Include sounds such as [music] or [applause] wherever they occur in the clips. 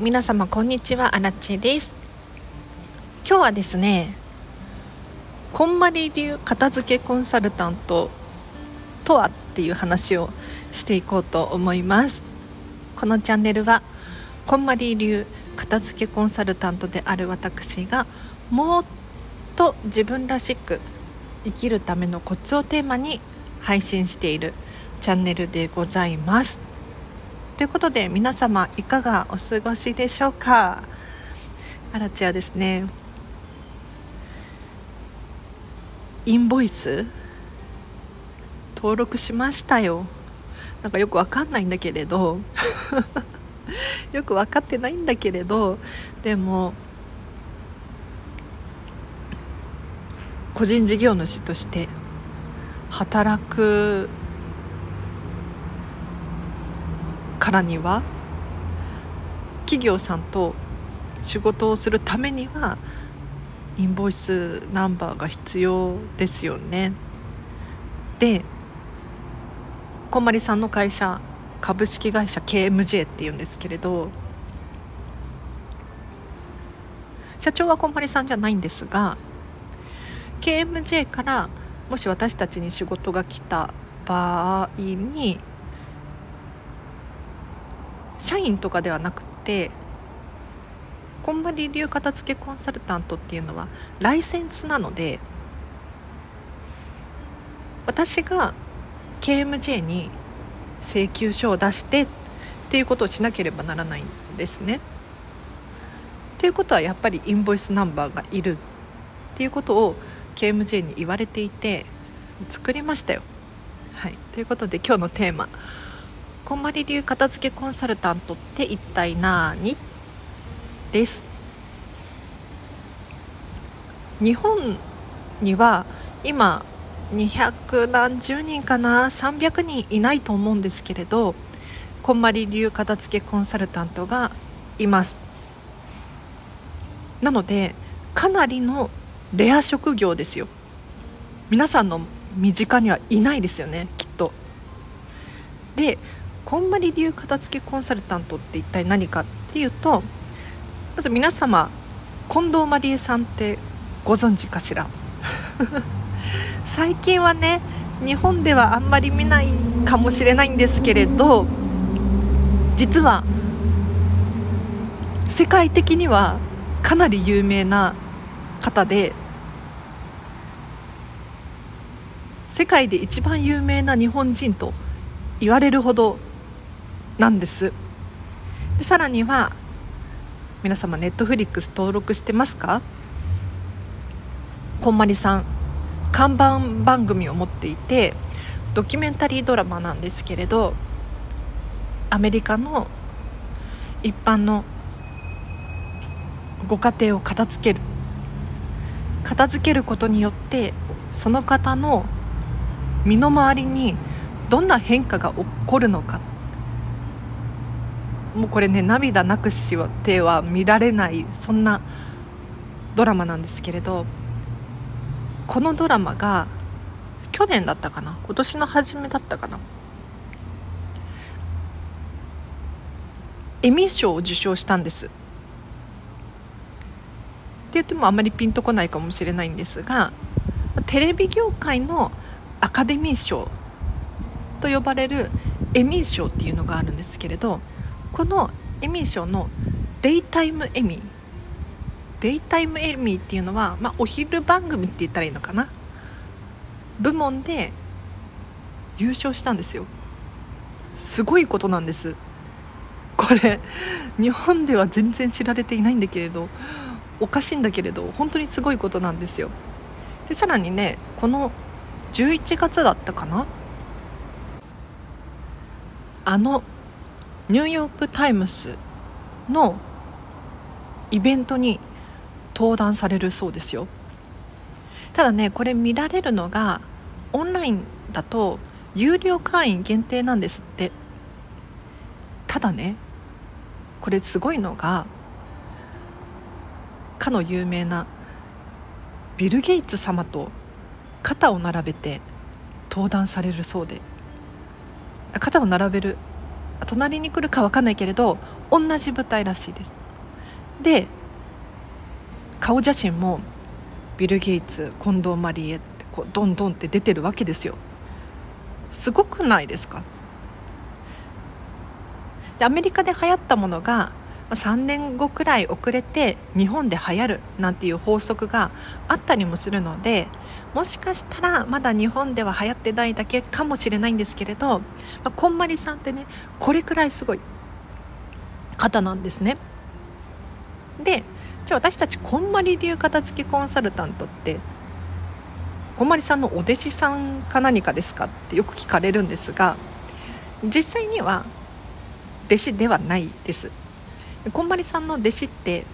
皆様こんにちはアラチェです。今日はですねこんまり流片付けコンサルタントとはっていう話をしていこうと思います。このチャンネルはこんまり流片付けコンサルタントである私がもっと自分らしく生きるためのコツをテーマに配信しているチャンネルでございます。ということで皆様いかがお過ごしでしょうか？アラチはですね。インボイス？登録しましたよ。なんかよくわかんないんだけれど。[laughs] よく分かってないんだけれど。でも個人事業主として働くからには企業さんと仕事をするためにはインボイスナンバーが必要ですよね。でこんまりさんの会社株式会社 KMJ っていうんですけれど社長はこんまりさんじゃないんですが KMJ からもし私たちに仕事が来た場合に社員とかではなくてこんまり流片付けコンサルタントっていうのはライセンスなので私が KMJ に請求書を出してっていうことをしなければならないんですね。っていうことはやっぱりインボイスナンバーがいるっていうことを KMJ に言われていて作りましたよ。はい、ということで今日のテーマ「こんまり流片付けコンサルタントって一体何?」です。日本には今200何十人かな？300人いないと思うんですけれどこんまり流片付けコンサルタントがいますなのでかなりのレア職業ですよ皆さんの身近にはいないですよねきっとでこんまり流片付けコンサルタントって一体何かっていうとまず皆様近藤まりえさんってご存知かしら？[laughs] 最近はね日本ではあんまり見ないかもしれないんですけれど実は世界的にはかなり有名な方で世界で一番有名な日本人と言われるほどなんです。でさらには皆様ネットフリックス登録してますか？こんまりさん看板番組を持っていてドキュメンタリードラマなんですけれどアメリカの一般のご家庭を片付ける片付けることによってその方の身の回りにどんな変化が起こるのかもうこれね涙なくしては見られないそんなドラマなんですけれどこのドラマが去年だったかな？今年の初めだったかな？エミー賞を受賞したんです。って言ってもあまりピンとこないかもしれないんですがテレビ業界のアカデミー賞と呼ばれるエミー賞っていうのがあるんですけれどこのエミー賞のデイタイムエミーデイタイムエミーっていうのは、まあ、お昼番組って言ったらいいのかな？部門で優勝したんですよ。すごいことなんです。これ日本では全然知られていないんだけれどおかしいんだけれど本当にすごいことなんですよ。でさらにねこの11月だったかな？あのニューヨーク・タイムスのイベントに登壇されるそうですよ。ただねこれ見られるのがオンラインだと有料会員限定なんですって。ただねこれすごいのがかの有名なビル・ゲイツ様と肩を並べて登壇されるそうで。肩を並べる隣に来るか分かんないけれど同じ舞台らしいです。で顔写真もビル・ゲイツ近藤マリエってこうどんどんって出てるわけですよ。すごくないですか？でアメリカで流行ったものが3年後くらい遅れて日本で流行るなんていう法則があったりもするのでもしかしたらまだ日本では流行ってないだけかもしれないんですけれど、まあ、こんまりさんってねこれくらいすごい方なんですね。でじゃあ私たちこんまり流片付きコンサルタントってこんまりさんのお弟子さんか何かですかってよく聞かれるんですが実際には弟子ではないですこんまりさんの弟子って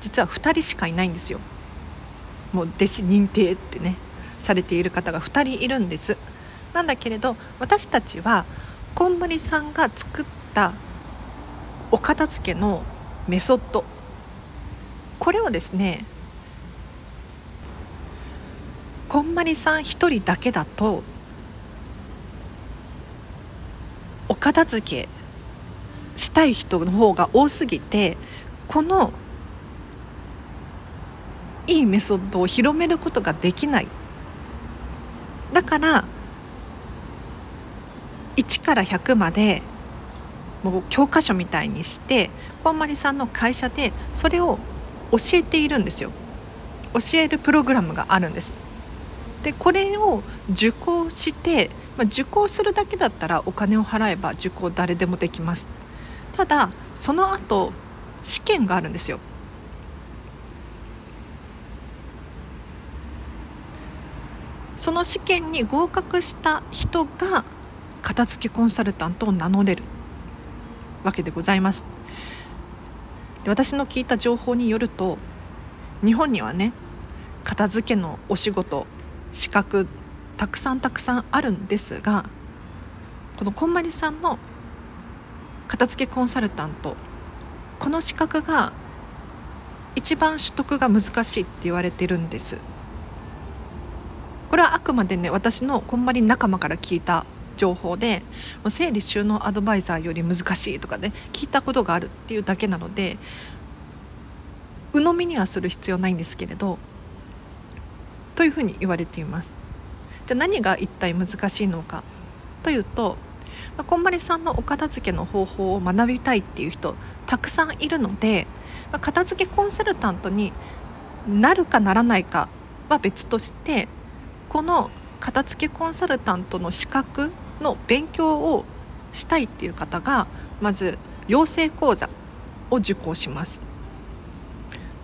実は2人しかいないんですよ。もう弟子認定ってねされている方が2人いるんです。なんだけれど私たちはこんまりさんが作ったお片付けのメソッド。これをですねこんまりさん1人だけだとお片付けしたい人の方が多すぎてこのいいメソッドを広めることができない。だから1から100までもう教科書みたいにしてこんまりさんの会社でそれを教えているんですよ。教えるプログラムがあるんです。でこれを受講して、まあ、受講するだけだったらお金を払えば受講誰でもできます。ただその後試験があるんですよ。その試験に合格した人が片付けコンサルタントを名乗れるわけでございます。私の聞いた情報によると日本にはね片付けのお仕事資格たくさんたくさんあるんですがこのこんまりさんの片付けコンサルタント。この資格が一番取得が難しいって言われてるんです。これはあくまでね私のこんまり仲間から聞いた情報で整理収納アドバイザーより難しいとかね聞いたことがあるっていうだけなので鵜呑みにはする必要ないんですけれどというふうに言われています。じゃあ何が一体難しいのかというとまこんまりさんのお片付けの方法を学びたいっていう人たくさんいるので、ま片付けコンサルタントになるかならないかは別としてこの片付けコンサルタントの資格の勉強をしたいっていう方がまず養成講座を受講します。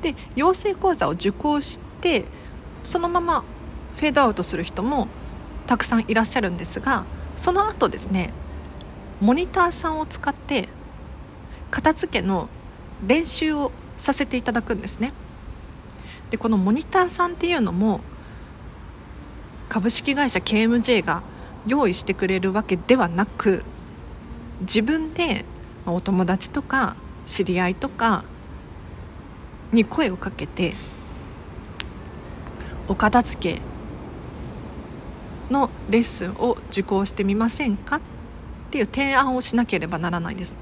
で養成講座を受講してそのままフェードアウトする人もたくさんいらっしゃるんですがその後ですねモニターさんを使って片付けの練習をさせていただくんですね。でこのモニターさんっていうのも株式会社 KMJ が用意してくれるわけではなく自分でお友達とか知り合いとかに声をかけてお片付けのレッスンを受講してみませんか？っていう提案をしなければならないです。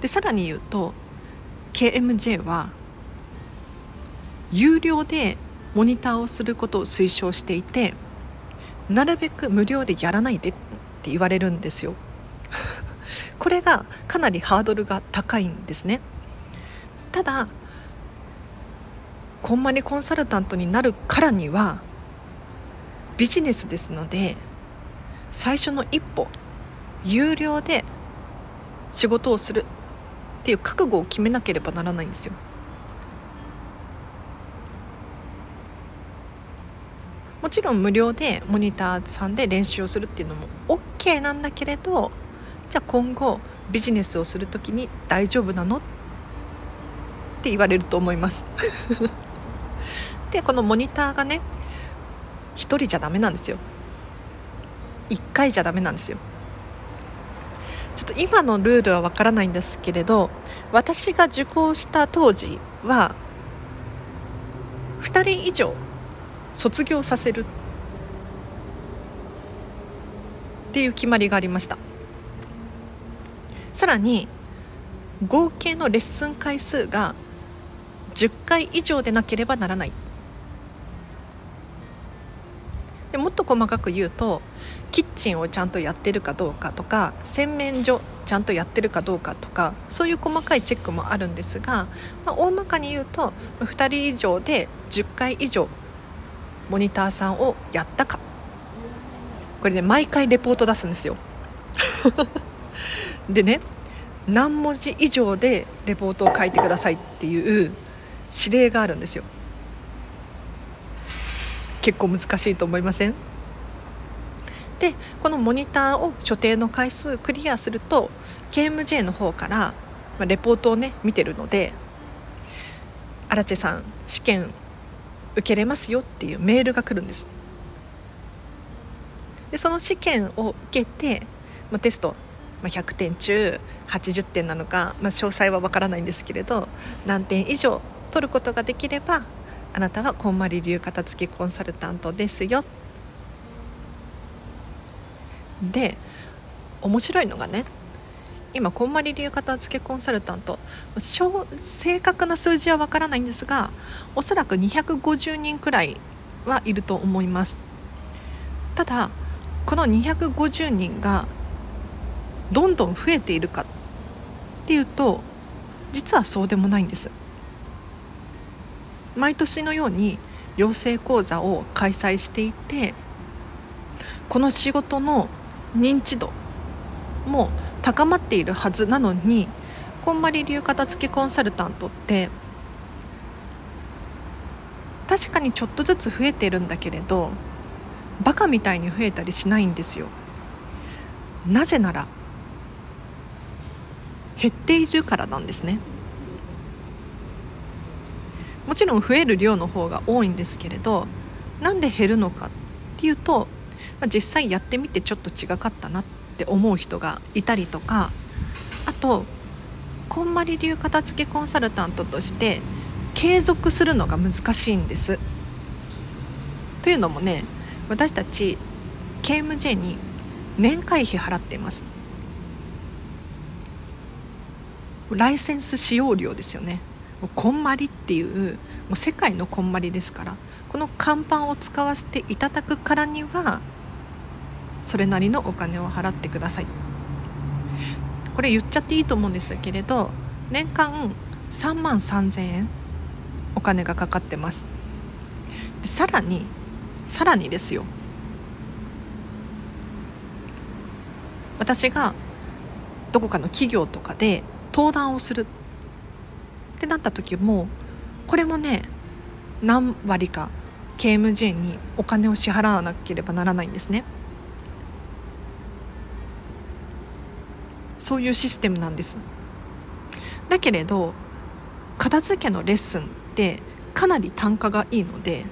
でさらに言うと KMJ は有料でモニターをすることを推奨していてなるべく無料でやらないでって言われるんですよ [laughs] これがかなりハードルが高いんですねただこんまりコンサルタントになるからにはビジネスですので最初の一歩有料で仕事をするっていう覚悟を決めなければならないんですよ。もちろん無料でモニターさんで練習をするっていうのも OK なんだけれどじゃあ今後ビジネスをする時に大丈夫なのって言われると思います。[laughs] でこのモニターがね1人じゃダメなんですよ。1回じゃダメなんですよ。ちょっと今のルールはわからないんですけれど私が受講した当時は2人以上卒業させるっていう決まりがありました。さらに合計のレッスン回数が10回以上でなければならない。でもっと細かく言うとキッチンをちゃんとやってるかどうかとか洗面所ちゃんとやってるかどうかとかそういう細かいチェックもあるんですが、まあ、大まかに言うと2人以上で10回以上モニターさんをやったか。これね毎回レポート出すんですよ。[laughs] でね何文字以上でレポートを書いてくださいっていう指令があるんですよ。結構難しいと思いません？でこのモニターを所定の回数クリアすると KMJ の方からレポートをね見てるので荒地さん試験受けれますよっていうメールが来るんです。でその試験を受けて、まあ、テスト、まあ、100点中80点なのか、まあ、詳細は分からないんですけれど何点以上取ることができればあなたはこんまり流片付けコンサルタントですよで面白いのがね今こんまり流片付けコンサルタント正確な数字はわからないんですがおそらく250人くらいはいると思います。ただこの250人がどんどん増えているかっていうと実はそうでもないんです。毎年のように養成講座を開催していてこの仕事の認知度も高まっているはずなのにこんまり流片付けコンサルタントって確かにちょっとずつ増えてるんだけれどバカみたいに増えたりしないんですよ。なぜなら減っているからなんですね。もちろん増える量の方が多いんですけれどなんで減るのかっていうと、まあ、実際やってみてちょっと違かったなって思う人がいたりとかあとこんまり流片付けコンサルタントとして継続するのが難しいんです。というのもね私たち KMJ に年会費払っていますライセンス使用料ですよねこんまりっていうもう世界のこんまりですからこの看板を使わせていただくからにはそれなりのお金を払ってください。これ言っちゃっていいと思うんですけれど年間3万3千円お金がかかってます。さらにさらにですよ。私がどこかの企業とかで登壇をする。ってなった時もこれもね何割か KMJ にお金を支払わなければならないんですね。そういうシステムなんです。だけれど片付けのレッスンってかなり単価がいいので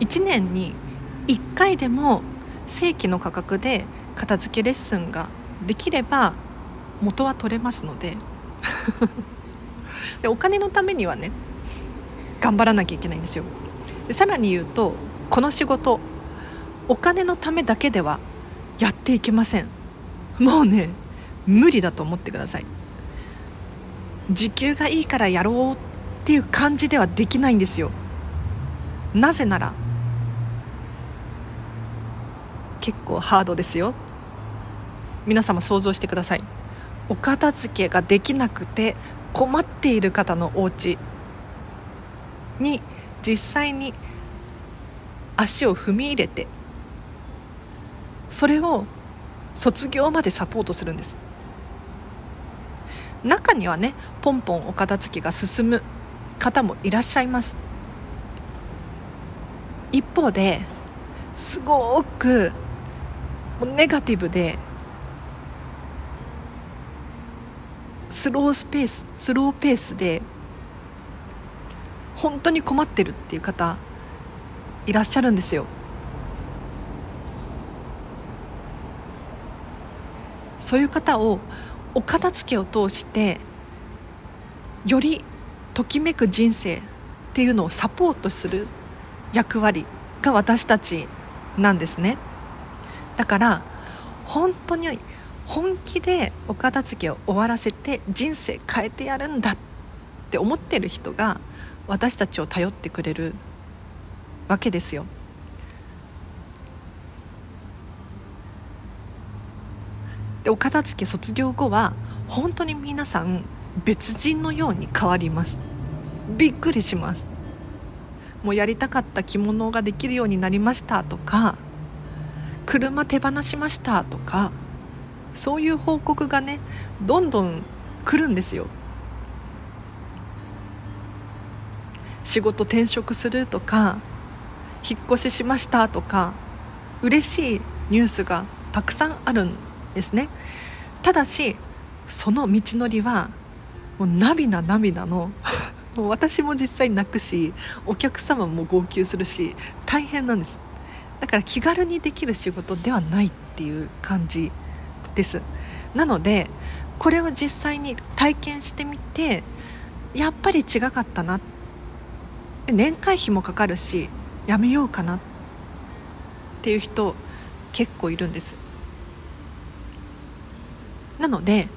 1年に1回でも正規の価格で片付けレッスンができれば元は取れますので。[laughs] でお金のためにはね頑張らなきゃいけないんですよ。でさらに言うとこの仕事お金のためだけではやっていけません。もうね無理だと思ってください。時給がいいからやろうっていう感じではできないんですよ。なぜなら結構ハードですよ。皆様想像してください。お片付けができなくて困っている方のお家に実際に足を踏み入れてそれを卒業までサポートするんです中にはねポンポンお片付けが進む方もいらっしゃいます一方ですごくネガティブでスロースペーススローペースで本当に困ってるっていう方いらっしゃるんですよ。そういう方をお片付けを通してよりときめく人生っていうのをサポートする役割が私たちなんですね。だから本当に本気でお片付けを終わらせて人生変えてやるんだって思ってる人が私たちを頼ってくれるわけですよ。でお片付け卒業後は本当に皆さん別人のように変わります。びっくりします。もうやりたかった着物ができるようになりましたとか車手放しましたとかそういう報告がねどんどん来るんですよ。仕事転職するとか引っ越ししましたとか嬉しいニュースがたくさんあるんですね。ただしその道のりはもう涙涙の [laughs] もう私も実際泣くしお客様も号泣するし大変なんです。だから気軽にできる仕事ではないっていう感じです。なのでこれを実際に体験してみてやっぱり違かったな。年会費もかかるしやめようかなっていう人結構いるんです。なので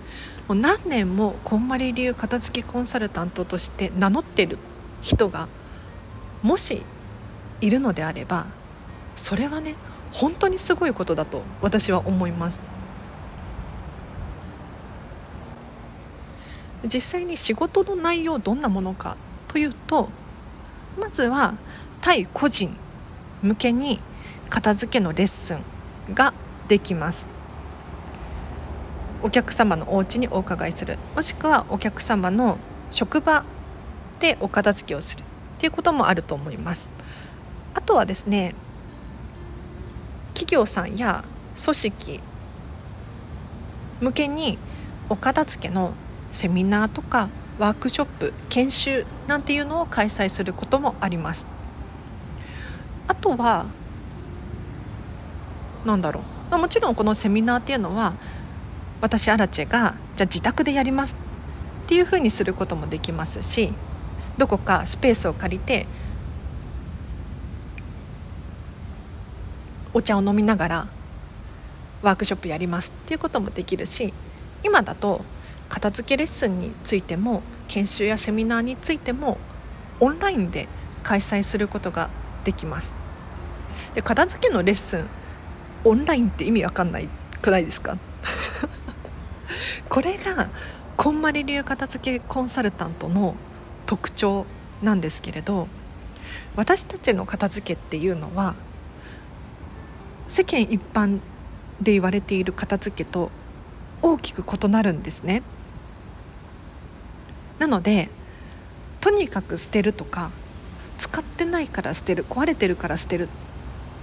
もう何年もこんまり流片付けコンサルタントとして名乗ってる人がもしいるのであればそれはね本当にすごいことだと私は思います。実際に仕事の内容どんなものかというとまずは対個人向けに片付けのレッスンができます。お客様のお家にお伺いする。もしくはお客様の職場でお片付けをするっていうこともあると思います。あとはですね企業さんや組織向けにお片付けのセミナーとかワークショップ研修なんていうのを開催することもあります。あとは何だろう。もちろんこのセミナーっていうのは私アラチェがじゃあ自宅でやりますっていうふうにすることもできますしどこかスペースを借りてお茶を飲みながらワークショップやりますっていうこともできるし今だと片付けレッスンについても研修やセミナーについてもオンラインで開催することができます。で片付けのレッスンオンラインって意味わかんないくないですか？これがこんまり流片付けコンサルタントの特徴なんですけれど私たちの片付けっていうのは世間一般で言われている片付けと大きく異なるんですね。なのでとにかく捨てるとか使ってないから捨てる壊れてるから捨てるっ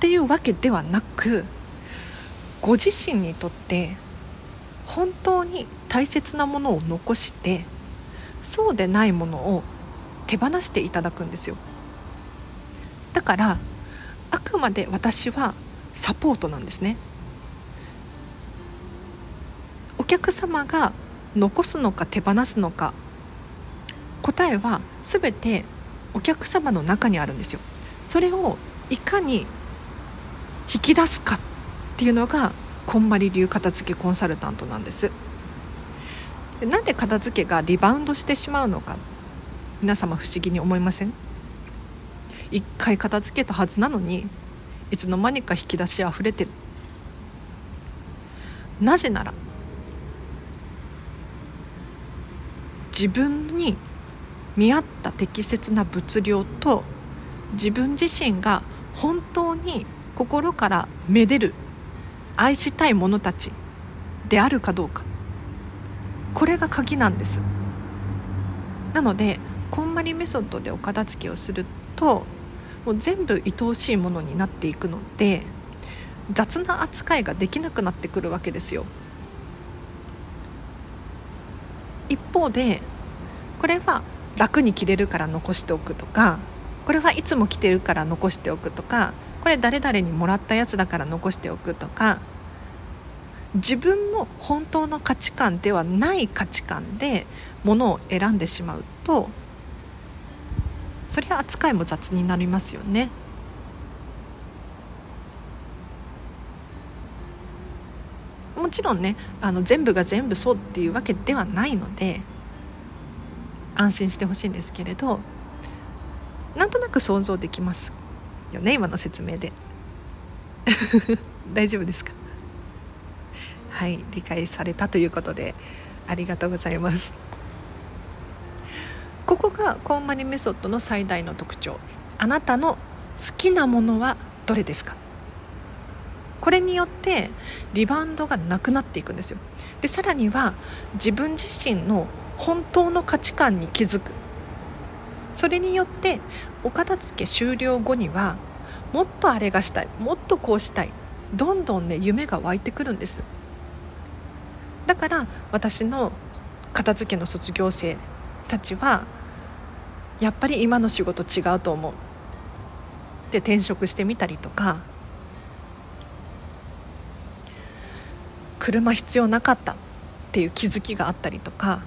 ていうわけではなくご自身にとって本当に大切なものを残してそうでないものを手放していただくんですよ。だからあくまで私はサポートなんですね。お客様が残すのか手放すのか答えは全てお客様の中にあるんですよ。それをいかに引き出すかっていうのがこんまり流片付けコンサルタントなんです。でなんで片付けがリバウンドしてしまうのか。皆様不思議に思いません？一回片付けたはずなのにいつの間にか引き出しあふれてる。なぜなら自分に見合った適切な物量と自分自身が本当に心からめでる。愛したい者たちであるかどうか。これが鍵なんです。なのでこんまりメソッドでお片付けをするともう全部愛おしいものになっていくので雑な扱いができなくなってくるわけですよ。一方でこれは楽に着れるから残しておくとかこれはいつも着てるから残しておくとかこれ誰々にもらったやつだから残しておくとか自分の本当の価値観ではない価値観でものを選んでしまうとそりゃ扱いも雑になりますよね。もちろんねあの全部が全部そうっていうわけではないので安心してほしいんですけれどなんとなく想像できますよね今の説明で。[laughs] 大丈夫ですか？はい理解されたということでありがとうございます。ここがコンマリメソッドの最大の特徴。あなたの好きなものはどれですか？これによってリバウンドがなくなっていくんですよ。でさらには自分自身の本当の価値観に気づく。それによってお片付け終了後にはもっとあれがしたいもっとこうしたいどんどんね夢が湧いてくるんです。だから私の片付けの卒業生たちはやっぱり今の仕事違うと思う。で転職してみたりとか車必要なかったっていう気づきがあったりとか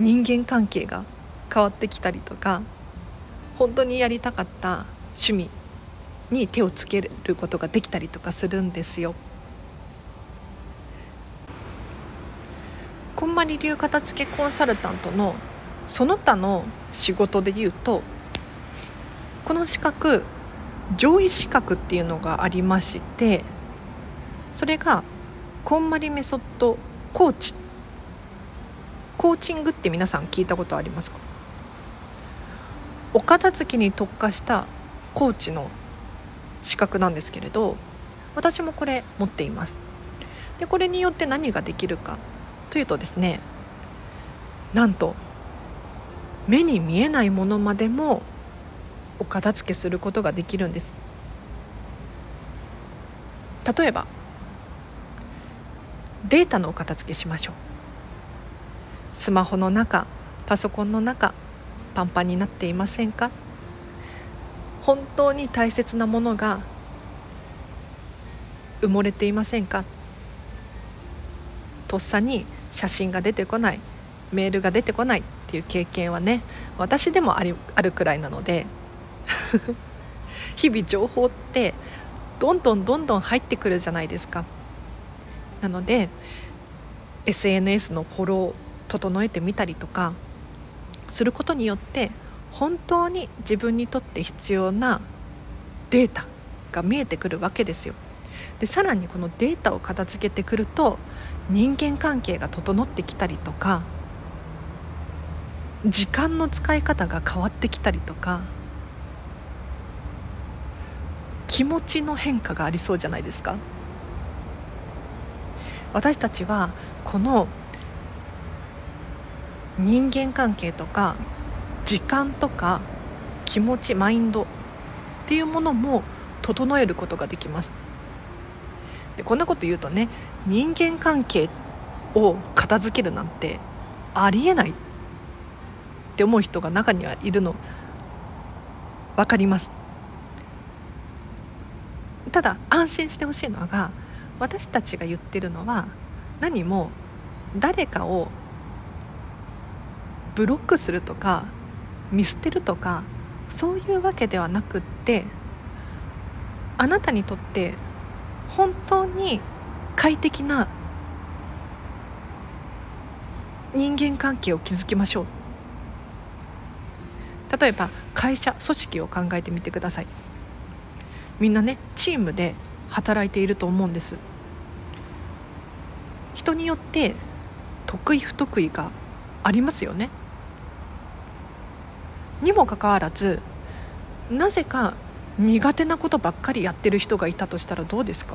人間関係が変わってきたりとか本当にやりたかった趣味に手をつけることができたりとかするんですよ。こんまり流片付けコンサルタントのその他の仕事でいうとこの資格上位資格っていうのがありましてそれがこんまりメソッドコーチコーチングって皆さん聞いたことありますか？お片付けに特化したコーチの資格なんですけれど私もこれ持っています。でこれによって何ができるかというとですねなんと目に見えないものまでもお片付けすることができるんです。例えばデータのお片付けしましょう。スマホの中パソコンの中パンパンになっていませんか？本当に大切なものが埋もれていませんか？とっさに写真が出てこないメールが出てこないっていう経験はね私でもありあるくらいなので [laughs] 日々情報ってどんどんどんどん入ってくるじゃないですか。なので SNS のフォロー整えてみたりとかすることによって本当に自分にとって必要なデータが見えてくるわけですよ。でさらにこのデータを片付けてくると人間関係が整ってきたりとか時間の使い方が変わってきたりとか気持ちの変化がありそうじゃないですか私たちはこの人間関係とか時間とか気持ちマインドっていうものも整えることができます。でこんなこと言うとね人間関係を片付けるなんてありえないって思う人が中にはいるの分かります。ただ安心してほしいのが私たちが言ってるのは何も誰かをブロックするとか見捨てるとかそういうわけではなくってあなたにとって本当に快適な人間関係を築きましょう。例えば会社組織を考えてみてください。みんなねチームで働いていると思うんです。人によって得意不得意がありますよね。にもかかわらずなぜか苦手なことばっかりやってる人がいたとしたらどうですか？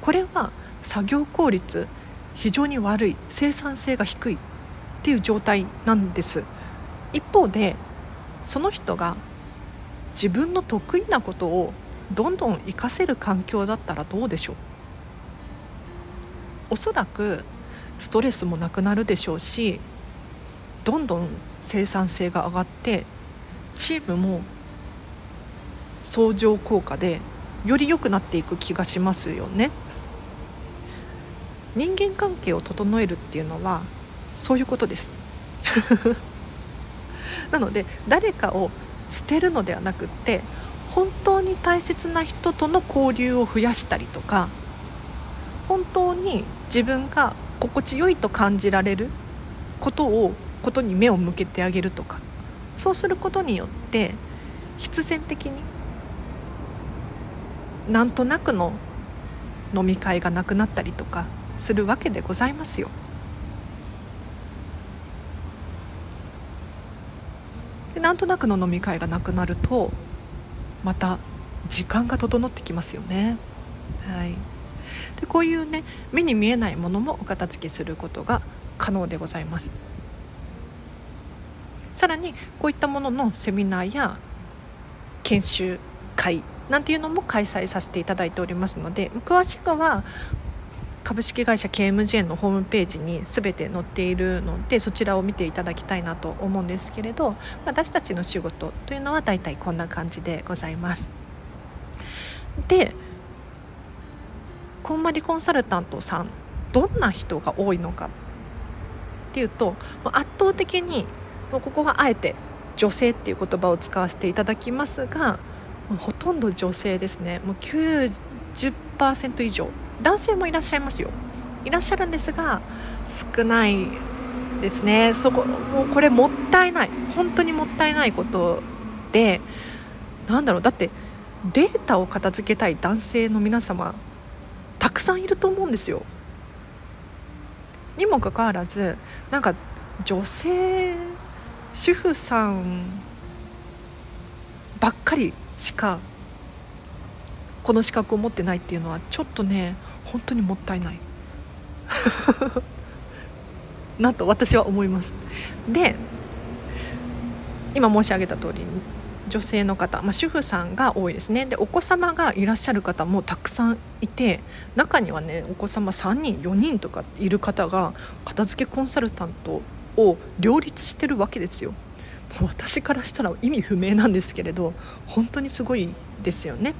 これは作業効率非常に悪い生産性が低いっていう状態なんです。一方でその人が自分の得意なことをどんどん活かせる環境だったらどうでしょう？おそらくストレスもなくなるでしょうしどんどん生産性が上がってチームも相乗効果でより良くなっていく気がしますよね。人間関係を整えるっていうのはそういうことです [laughs] なので誰かを捨てるのではなくって本当に大切な人との交流を増やしたりとか本当に自分が心地よいと感じられることをことに目を向けてあげるとかそうすることによって必然的になんとなくの飲み会がなくなったりとかするわけでございますよ。でなんとなくの飲み会がなくなるとまた時間が整ってきますよね。はい、でこういうね目に見えないものもお片付けすることが可能でございます。さらにこういったもののセミナーや研修会なんていうのも開催させていただいておりますので詳しくは株式会社 KMJ のホームページに全て載っているのでそちらを見ていただきたいなと思うんですけれど私たちの仕事というのはだいたいこんな感じでございます。でこんまりコンサルタントさんどんな人が多いのかっていうと圧倒的にここはあえて女性っていう言葉を使わせていただきますがほとんど女性ですね。もう90%以上。男性もいらっしゃいますよ。いらっしゃるんですが少ないですね。そこもうこれもったいない。本当にもったいないことでなんだろう。だってデータを片付けたい男性の皆様たくさんいると思うんですよ。にもかかわらずなんか女性主婦さんばっかりしかこの資格を持ってないっていうのはちょっとね本当にもったいない。[laughs] なと私は思います。で今申し上げた通り女性の方、まあ、主婦さんが多いですね。でお子様がいらっしゃる方もたくさんいて中にはねお子様3人4人とかいる方が片付けコンサルタントを両立してるわけですよ私からしたら意味不明なんですけれど本当にすごいですよね。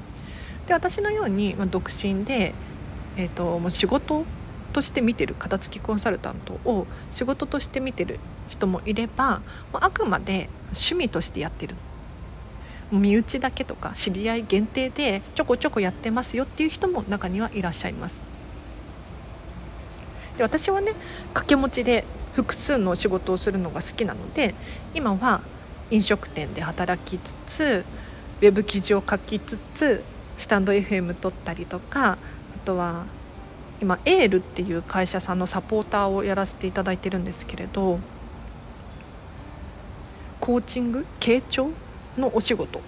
で私のように、まあ、独身で、えーと、もう仕事として見てる片付きコンサルタントを仕事として見てる人もいればあくまで趣味としてやってる身内だけとか知り合い限定でちょこちょこやってますよっていう人も中にはいらっしゃいます。で私はね掛け持ちで複数の仕事をするのが好きなので今は飲食店で働きつつウェブ記事を書きつつスタンド FM 撮ったりとかあとは今エールっていう会社さんのサポーターをやらせていただいてるんですけれどコーチング傾聴のお仕事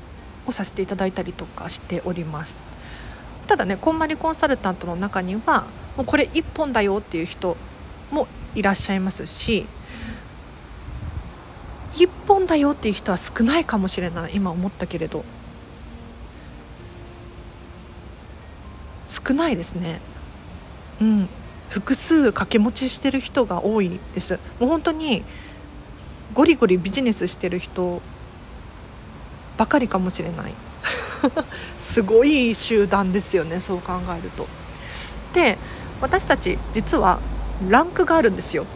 をさせていただいたりとかしております。ただねこんまりコンサルタントの中にはもうこれ1本だよっていう人もいらっしゃいますし1本だよっていう人は少ないかもしれない今思ったけれど。少ないですね。うん。複数掛け持ちしてる人が多いです。もう本当にゴリゴリビジネスしてる人ばかりかもしれない。[laughs] すごい集団ですよねそう考えると。で私たち実はランクがあるんですよ。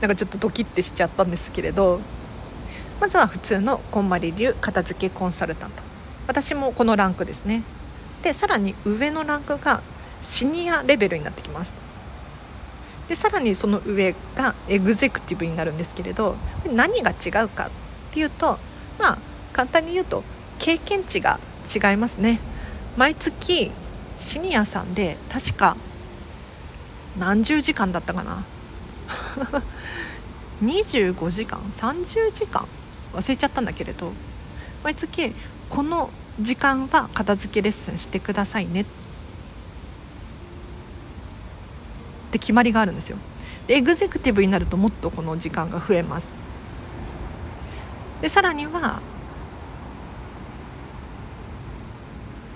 なんかちょっとドキッてしちゃったんですけれどまずは普通のこんまり流片付けコンサルタント。私もこのランクですね。でさらに上のランクがシニアレベルになってきます。でさらにその上がエグゼクティブになるんですけれど何が違うかっていうとまあ簡単に言うと経験値が違いますね。毎月シニアさんで確か何十時間だったかな？[laughs] 25時間？30時間？忘れちゃったんだけれど。毎月この時間は片付けレッスンしてくださいね。って決まりがあるんですよ。でエグゼクティブになるともっとこの時間が増えます。でさらには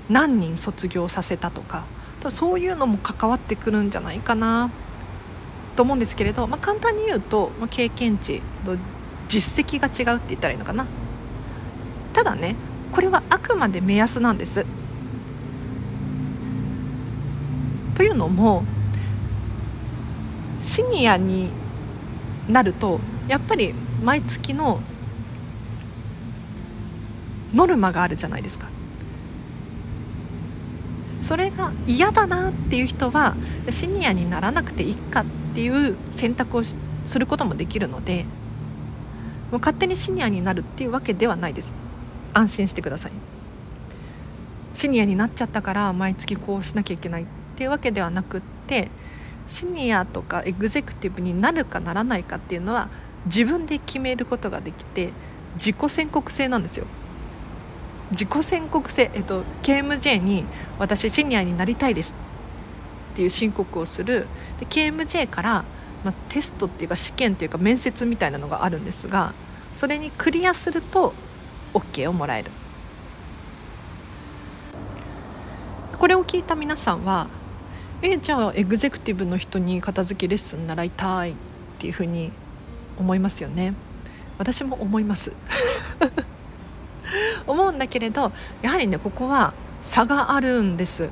何人卒業させたとかそういうのも関わってくるんじゃないかなと思うんですけれど、まあ、簡単に言うと、まあ、経験値と実績が違うって言ったらいいのかな。ただねこれはあくまで目安なんです。というのもシニアになるとやっぱり毎月のノルマがあるじゃないですか。それが嫌だなっていう人はシニアにならなくていいかっていう選択をすることもできるのでもう勝手にシニアになるっていうわけではないです。安心してください。シニアになっちゃったから毎月こうしなきゃいけないっていうわけではなくってシニアとかエグゼクティブになるかならないかっていうのは自分で決めることができて自己宣告制なんですよ。自己宣告制、えっと、KMJ に私シニアになりたいです。っていう申告をする。で KMJ から、まあ、テストっていうか試験っていうか面接みたいなのがあるんですがそれにクリアすると OK をもらえる。これを聞いた皆さんはえじゃあエグゼクティブの人に片付けレッスン習いたいっていうふうに思いますよね。私も思います。思うんだけれどやはりねここは差があるんです。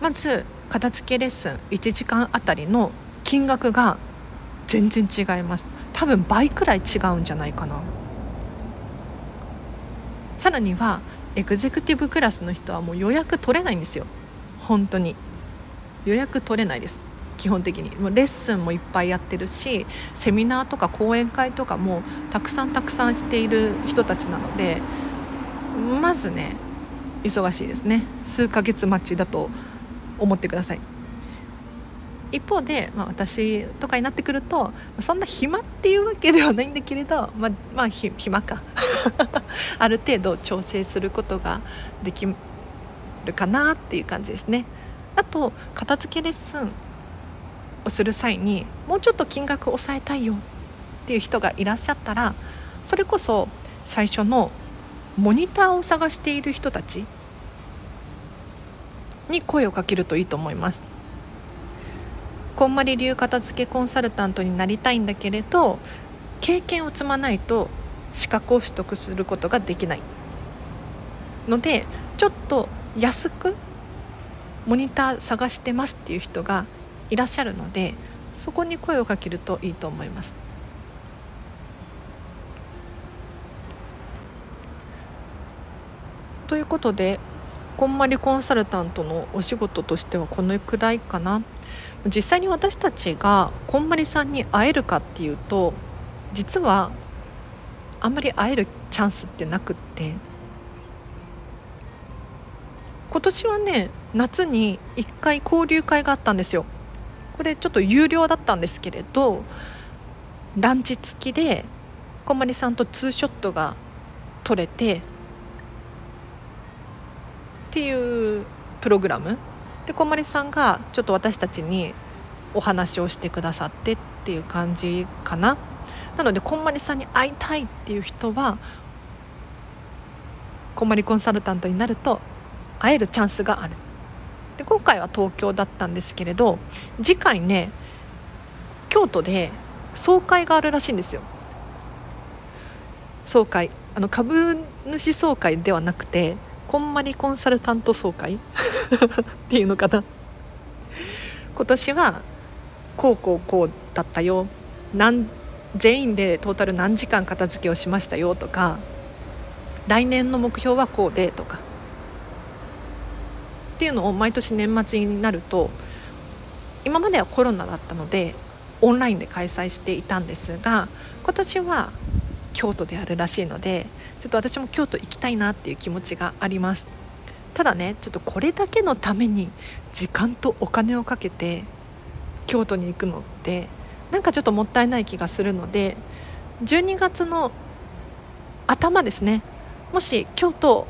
まず片付けレッスン1時間あたりの金額が全然違います。多分倍くらい違うんじゃないかな。さらにはエグゼクティブクラスの人はもう予約取れないんですよ。本当に。予約取れないです。基本的に。もうレッスンもいっぱいやってるしセミナーとか講演会とかもたくさんたくさんしている人たちなのでまずね忙しいですね。数ヶ月待ちだと思ってください。一方で、まあ、私とかになってくるとそんな暇っていうわけではないんだけれどまあ、まあ、暇か。[laughs] ある程度調整することができるかなっていう感じですね。あと片付けレッスンをする際にもうちょっと金額を抑えたいよっていう人がいらっしゃったらそれこそ最初のモニターを探している人たちに声をかけるといいと思います。こんまり流片付けコンサルタントになりたいんだけれど経験を積まないと資格を取得することができないのでちょっと安くモニター探してますっていう人がいらっしゃるのでそこに声をかけるといいと思います。ということでこんまりコンサルタントのお仕事としてはこのくらいかな。実際に私たちがこんまりさんに会えるかっていうと実はあんまり会えるチャンスってなくって。今年はね夏に1回交流会があったんですよ。これちょっと有料だったんですけれどランチ付きでこんまりさんとツーショットが撮れてっていうプログラム。でこんまりさんがちょっと私たちにお話をしてくださってっていう感じかな。なのでこんまりさんに会いたいっていう人はこんまりコンサルタントになると会えるチャンスがある。で今回は東京だったんですけれど次回ね京都で総会があるらしいんですよ。総会。あの株主総会ではなくてこんまりコンサルタント総会 [laughs] っていうのかな。今年はこうこうこうだったよ。何全員でトータル何時間片付けをしましたよとか来年の目標はこうでとか。っていうのを毎年年末になると今まではコロナだったのでオンラインで開催していたんですが今年は京都であるらしいのでちょっと私も京都行きたいなっていう気持ちがあります。ただねちょっとこれだけのために時間とお金をかけて京都に行くのってなんかちょっともったいない気がするので12月の頭ですね。もし京都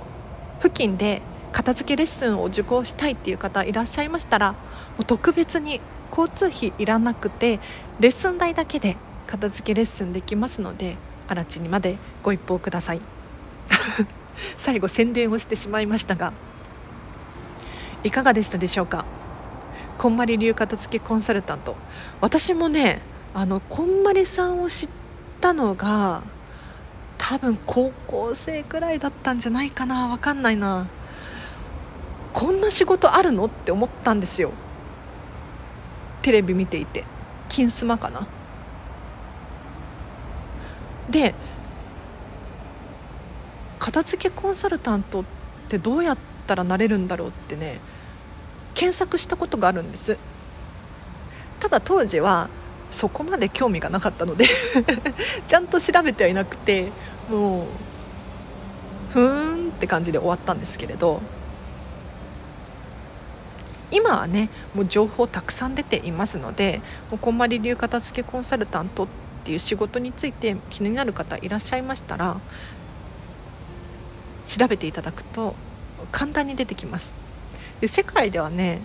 付近で片付けレッスンを受講したいっていう方いらっしゃいましたらもう特別に交通費いらなくてレッスン代だけで片付けレッスンできますので荒地にまでご一報ください。[laughs] 最後宣伝をしてしまいましたがいかがでしたでしょうか？こんまり流片付けコンサルタント。私もねあのこんまりさんを知ったのが多分高校生くらいだったんじゃないかな。分かんないな。こんな仕事あるの？って思ったんですよ。テレビ見ていて。金スマかな？で片付けコンサルタントってどうやったらなれるんだろうってね検索したことがあるんです。ただ当時はそこまで興味がなかったので [laughs] ちゃんと調べてはいなくてもうふーんって感じで終わったんですけれど。今はねもう情報たくさん出ていますのでこんまり流片付けコンサルタントっていう仕事について気になる方いらっしゃいましたら調べていただくと簡単に出てきます。で世界ではね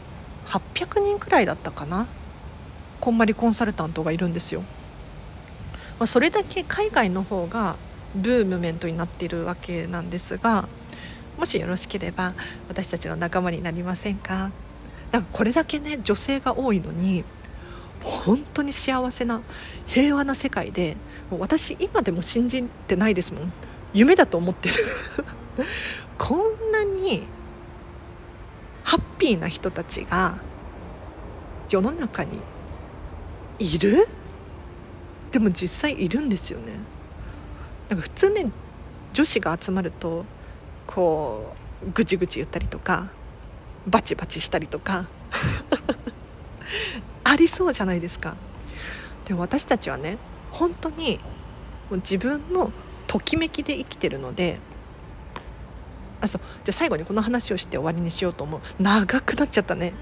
800人くらいだったかなこんまりコンサルタントがいるんですよ、まあ、それだけ海外の方がブームメントになっているわけなんですがもしよろしければ私たちの仲間になりませんかなんかこれだけね女性が多いのに本当に幸せな平和な世界で私今でも信じてないですもん。夢だと思ってる。[laughs] こんなにハッピーな人たちが世の中にいる？でも実際いるんですよね。なんか普通ね女子が集まるとこうぐちぐち言ったりとかバチバチしたりとか。[laughs] ありそうじゃないですか。で私たちはね本当に自分のときめきで生きてるのであそう。じゃあ最後にこの話をして終わりにしようと思う。長くなっちゃったね。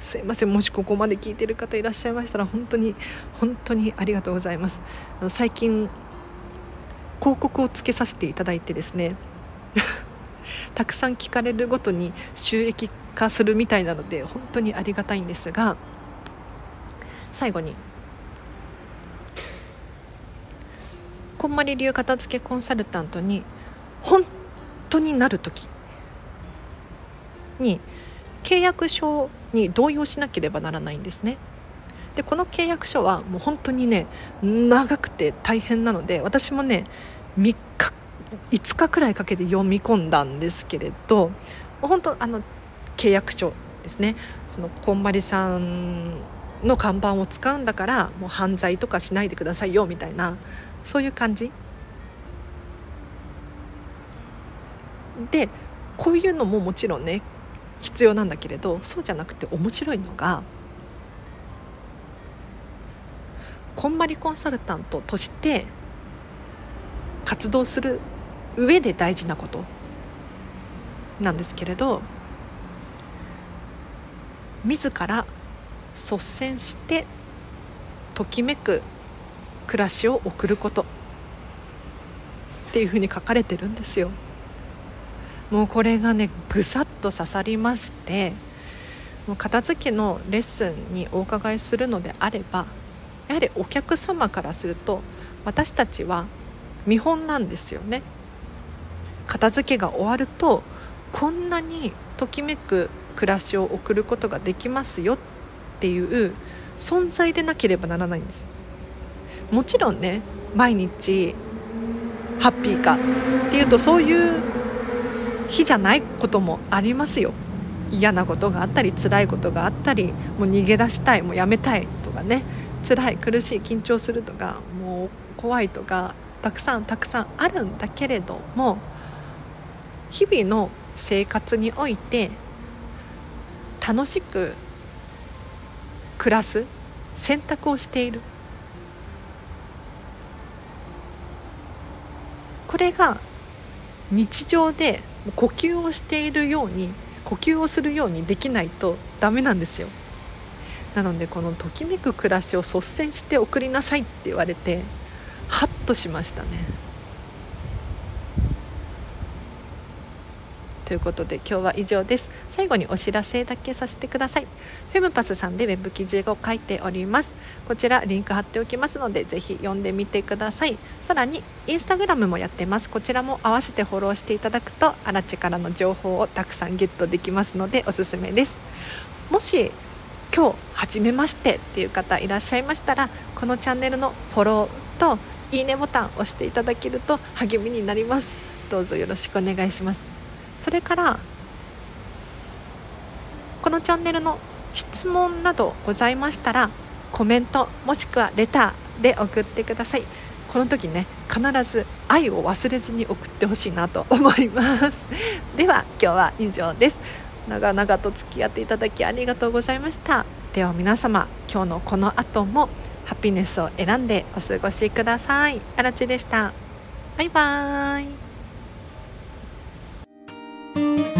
すいません。もしここまで聞いてる方いらっしゃいましたら本当に本当にありがとうございます。あの最近広告をつけさせていただいてですね。たくさん聞かれるごとに収益化するみたいなので本当にありがたいんですが最後にこんまり流片付けコンサルタントに本当になる時に契約書に同意をしなければならないんですね。でこの契約書はもう本当にね長くて大変なので私もね3日5日くらいかけて読み込んだんですけれど本当あの契約書ですね。そのこんまりさんの看板を使うんだからもう犯罪とかしないでくださいよみたいなそういう感じ。でこういうのももちろんね必要なんだけれどそうじゃなくて面白いのがこんまりコンサルタントとして活動する上で大事なことなんですけれど自ら率先してときめく暮らしを送ることっていうふうに書かれてるんですよ。もうこれがねぐさっと刺さりましてもう片付けのレッスンにお伺いするのであればやはりお客様からすると私たちは見本なんですよね片付けが終わるとこんなにときめく暮らしを送ることができますよっていう存在でなければならないんです。もちろんね毎日ハッピーかっていうとそういう日じゃないこともありますよ。嫌なことがあったり辛いことがあったりもう逃げ出したいもうやめたいとかね辛い苦しい緊張するとかもう怖いとかたくさんたくさんあるんだけれども日々の生活において楽しく暮らす選択をしている。これが日常で呼吸をしているように呼吸をするようにできないとダメなんですよ。なのでこのときめく暮らしを率先して送りなさいって言われてハッとしましたね。ということで今日は以上です。最後にお知らせだけさせてください。フェムパスさんでウェブ記事を書いております。こちらリンク貼っておきますのでぜひ読んでみてください。さらにインスタグラムもやってます。こちらも合わせてフォローしていただくとアラチからの情報をたくさんゲットできますのでおすすめです。もし今日初めましてっていう方いらっしゃいましたらこのチャンネルのフォローといいねボタンを押していただけると励みになります。どうぞよろしくお願いします。それからこのチャンネルの質問などございましたらコメントもしくはレターで送ってください。この時ね必ず愛を忘れずに送ってほしいなと思います。[laughs] では今日は以上です。長々と付き合っていただきありがとうございました。では皆様今日のこの後もハピネスを選んでお過ごしください。あらちでした。バイバーイ。Thank you.